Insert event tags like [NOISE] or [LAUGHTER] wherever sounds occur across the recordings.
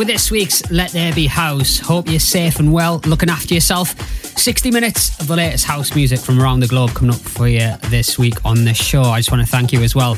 With this week's Let There Be House. Hope you're safe and well, looking after yourself. 60 minutes of the latest house music from around the globe coming up for you this week on the show. I just want to thank you as well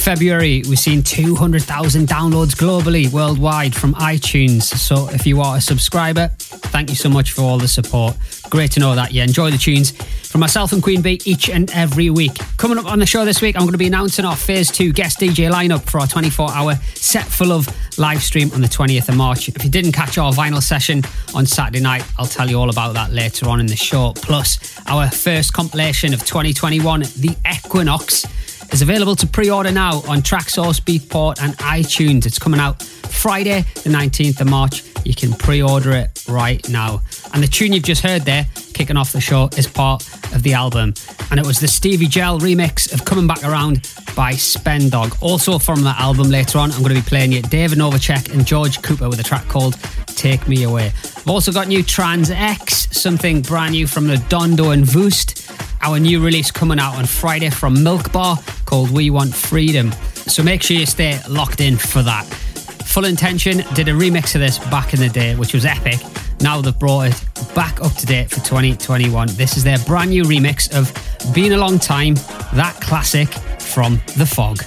February, we've seen 200,000 downloads globally, worldwide from iTunes. So if you are a subscriber, thank you so much for all the support. Great to know that you enjoy the tunes from myself and Queen Bee each and every week. Coming up on the show this week, I'm going to be announcing our Phase 2 guest DJ lineup for our 24 hour Set Full of live stream on the 20th of March. If you didn't catch our vinyl session on Saturday night, I'll tell you all about that later on in the show. Plus, our first compilation of 2021, The Equinox is available to pre-order now on Traxsource, Beatport and iTunes. It's coming out Friday, the 19th of March. You can pre-order it right now. And the tune you've just heard there, kicking off the show, is part of the album. And it was the Stevie Gel remix of Coming Back Around by Spendog. Also from that album later on, I'm going to be playing you David Novacek and George Cooper with a track called Take Me Away. I've also got new Trans X, something brand new from the Dondo and Voost. Our new release coming out on Friday from Milk Bar called We Want Freedom. So make sure you stay locked in for that. Full Intention did a remix of this back in the day, which was epic now they've brought it back up to date for 2021. This is their brand new remix of Been a Long Time, that classic from The Fog.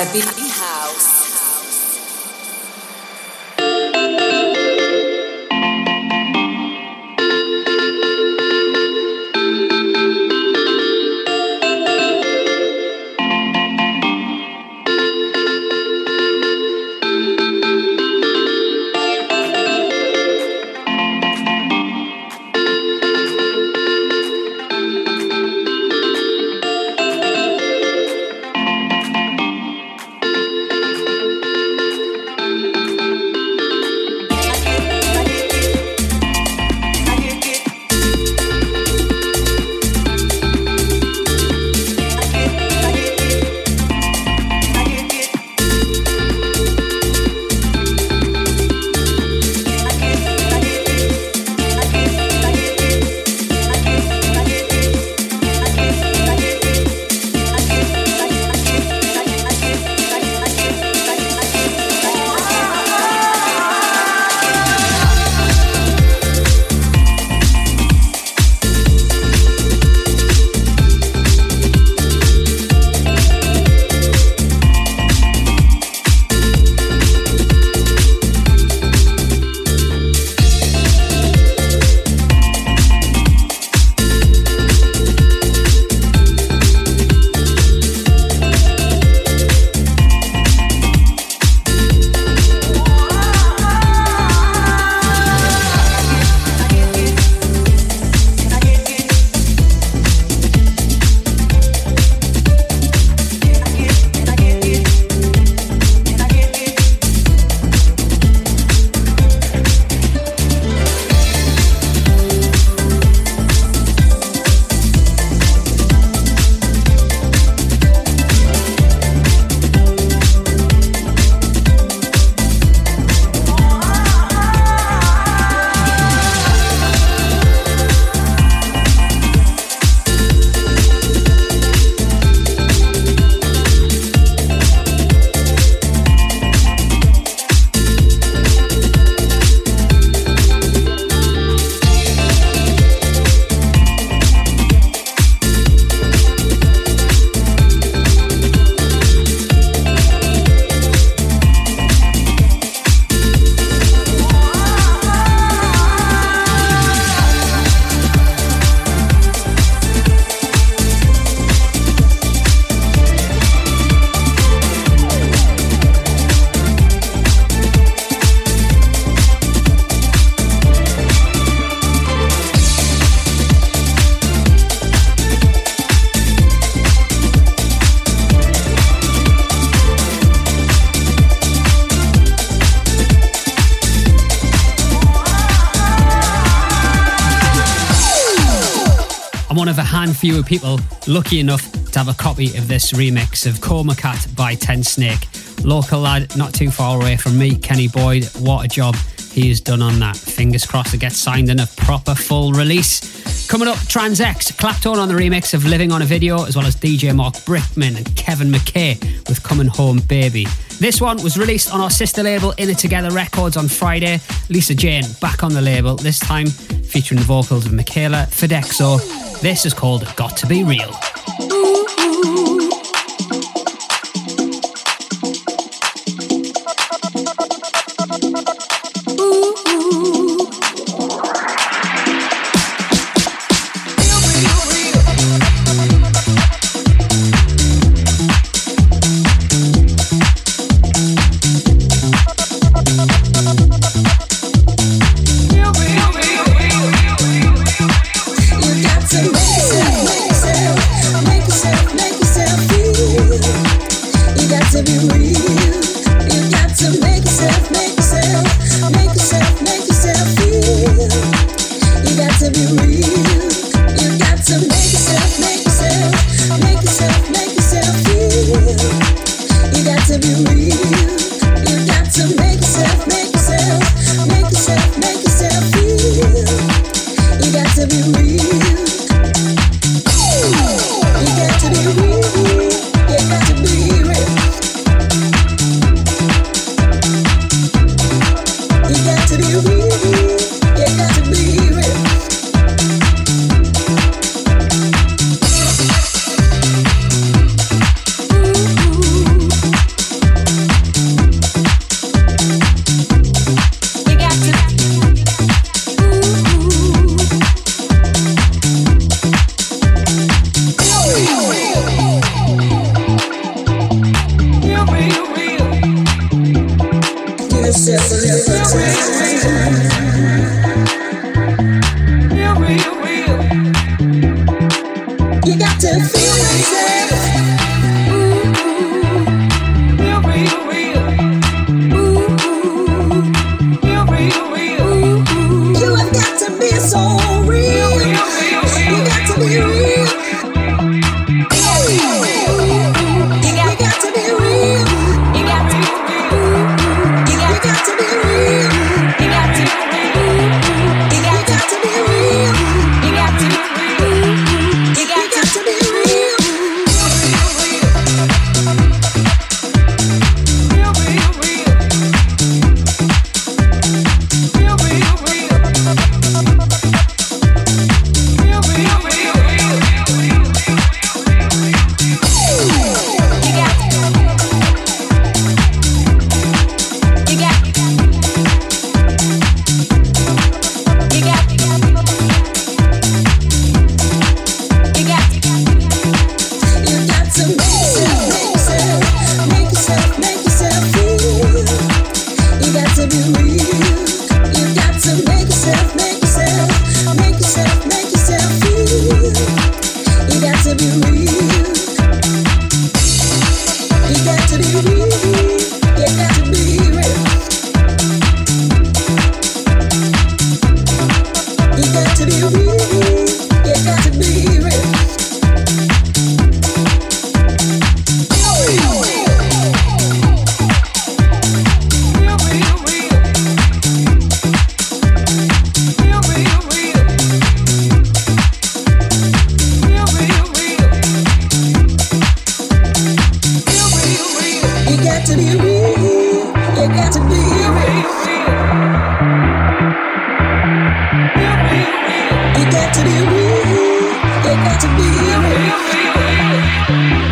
Debbie people lucky enough to have a copy of this remix of Coma Cat by Tensnake. Local lad, not too far away from me, Kenny Boyd. What a job he has done on that. Fingers crossed it gets signed in a proper full release. Coming up, Trans-X, Clapton on the remix of Living on a Video, as well as DJ Mark Brickman and Kevin McKay with Coming Home Baby. This one was released on our sister label Inner Together Records on Friday. Lisa Jane back on the label, this time featuring the vocals of Michaela Fedexo this is called Got to Be Real. feel it.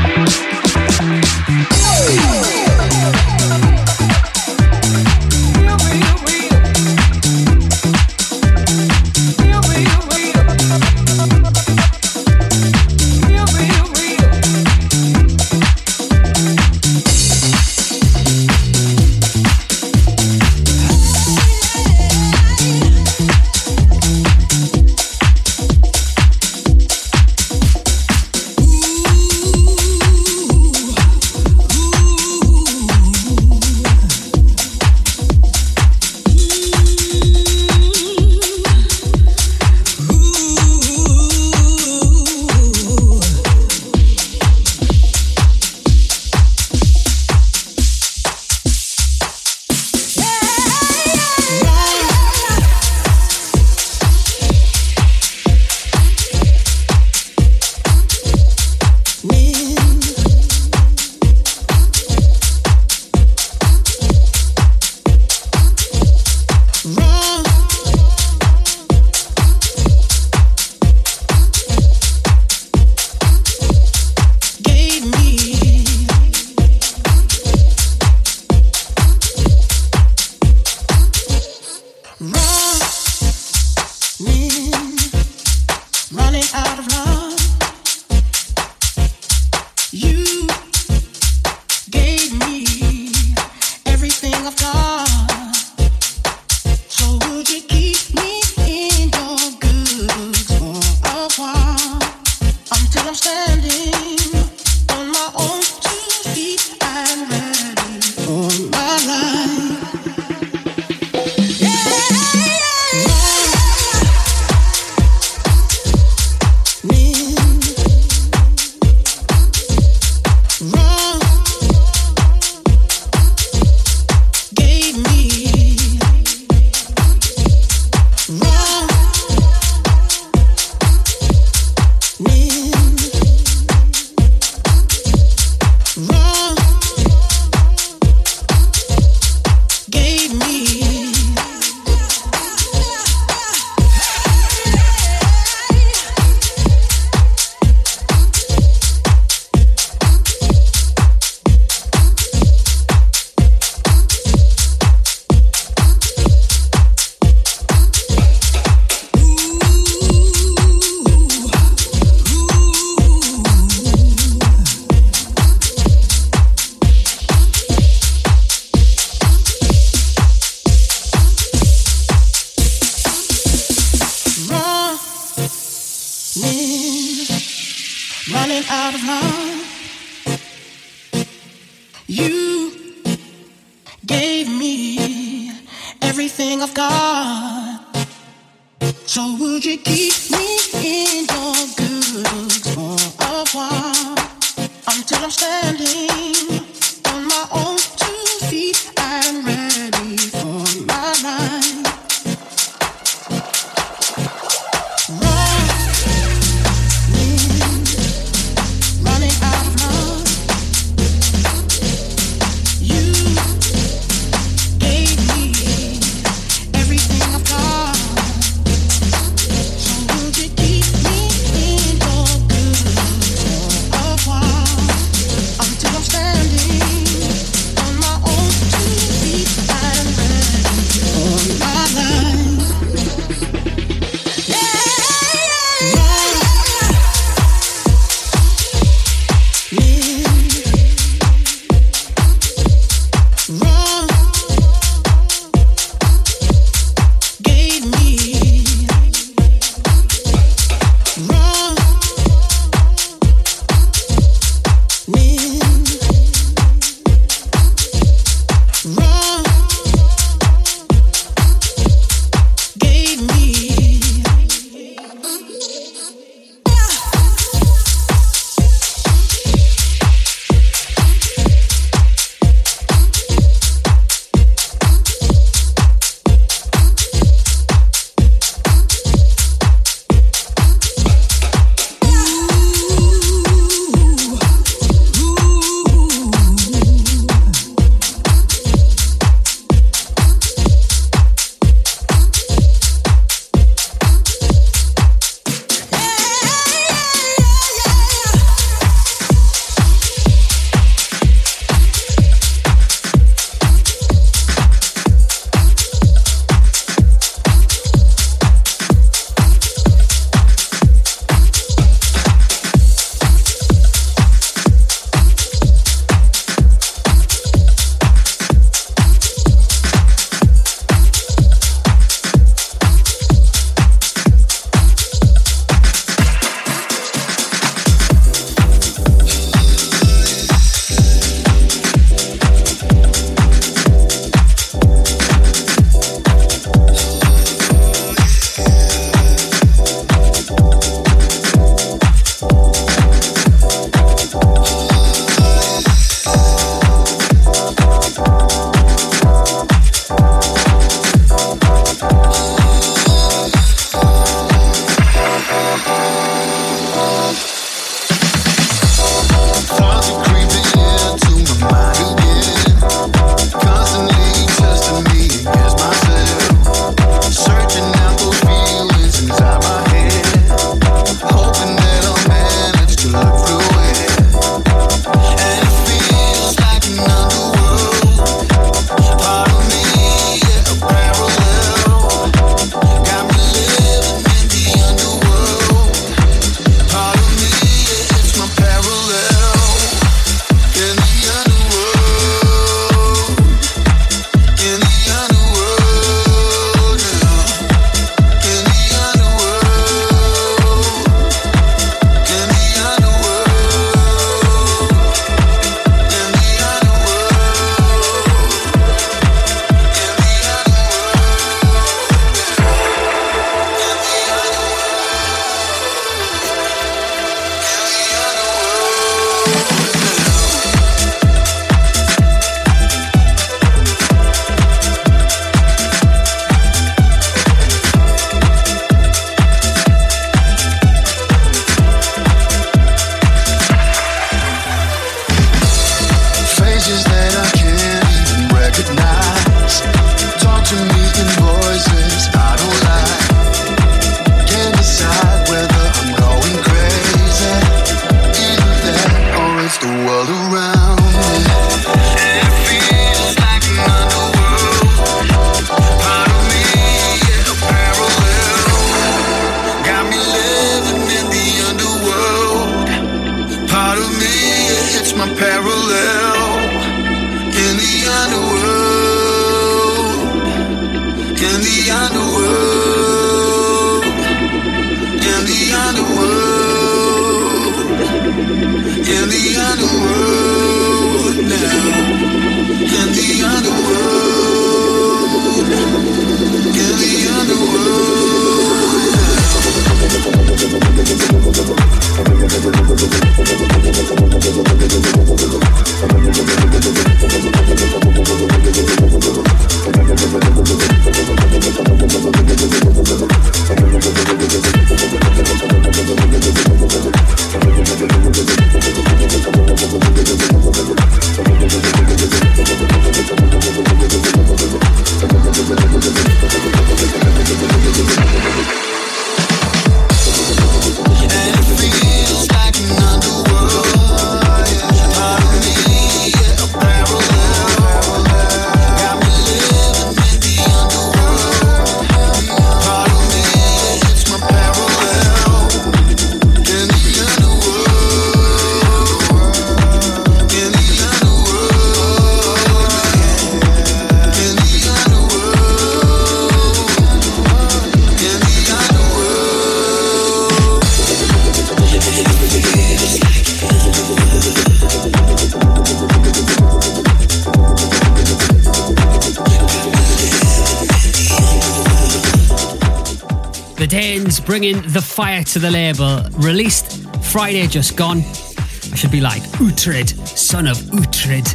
Bringing the fire to the label. Released Friday just gone. I should be like, Uhtred, son of Uhtred.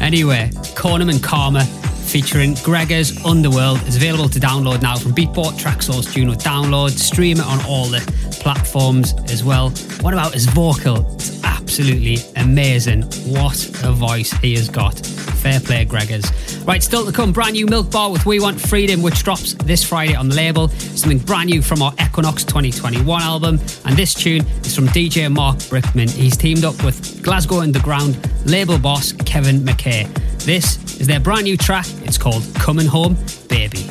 [LAUGHS] anyway, Cornum and Karma featuring Gregor's Underworld is available to download now from Beatport, Traxsource, Juno Download, stream it on all the platforms as well. What about his vocal? It's absolutely amazing. What a voice he has got. Fair play, Gregors. Right, still to come, brand new Milk Bar with We Want Freedom, which drops this Friday on the label. Something brand new from our Equinox 2021 album. And this tune is from DJ Mark Brickman. He's teamed up with Glasgow Underground label boss Kevin McKay. This is their brand new track. It's called Coming Home, Baby.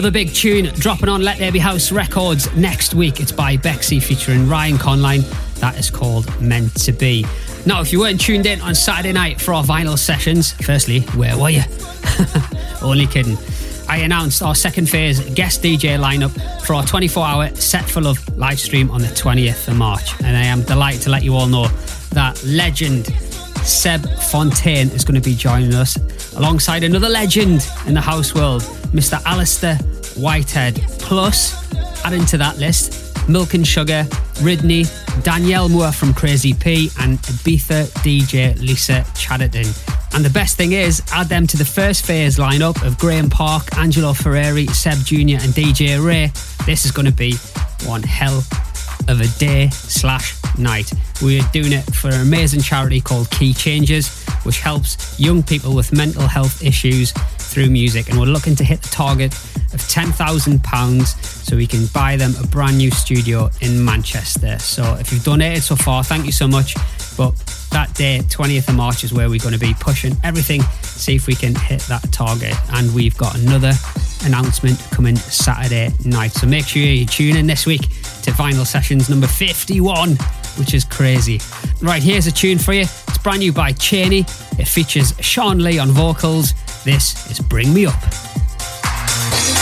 Another big tune dropping on Let There Be House Records next week. It's by Bexy featuring Ryan Conline. That is called Meant to Be. Now, if you weren't tuned in on Saturday night for our vinyl sessions, firstly, where were you? [LAUGHS] Only kidding. I announced our second phase guest DJ lineup for our 24 hour Set for Love live stream on the 20th of March. And I am delighted to let you all know that legend Seb Fontaine is going to be joining us alongside another legend in the house world, Mr. Alistair Whitehead. Plus, adding to that list, Milk and Sugar, Ridney, Danielle Moore from Crazy P, and Ibiza DJ Lisa Chatterton. And the best thing is, add them to the first phase lineup of Graham Park, Angelo Ferrari, Seb Jr., and DJ Ray. This is going to be one hell of a day slash night. We're doing it for an amazing charity called Key Changes, which helps young people with mental health issues through music. And we're looking to hit the target of £10,000 so we can buy them a brand new studio in Manchester. So if you've donated so far, thank you so much. But that day, 20th of March, is where we're going to be pushing everything, see if we can hit that target. And we've got another announcement coming Saturday night. So make sure you tune in this week to Vinyl Sessions number 51, which is crazy. Right, here's a tune for you. It's brand new by Cheney. It features Sean Lee on vocals. This is Bring Me Up.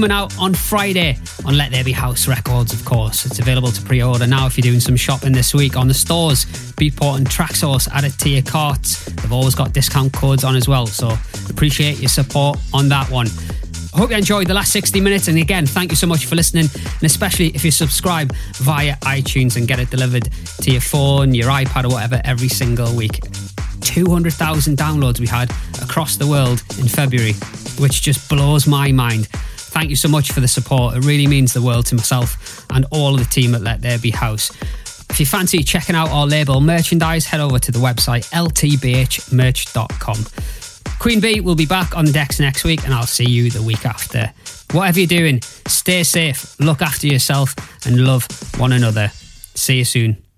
Coming out on Friday on Let There Be House Records, of course. It's available to pre order now if you're doing some shopping this week on the stores. Beatport and Traxsource added to your carts. They've always got discount codes on as well, so appreciate your support on that one. I hope you enjoyed the last 60 minutes. And again, thank you so much for listening. And especially if you subscribe via iTunes and get it delivered to your phone, your iPad, or whatever every single week. 200,000 downloads we had across the world in February, which just blows my mind. Thank you so much for the support. It really means the world to myself and all of the team at Let There Be House. If you fancy checking out our label merchandise, head over to the website ltbhmerch.com. Queen Bee will be back on the decks next week, and I'll see you the week after. Whatever you're doing, stay safe, look after yourself, and love one another. See you soon.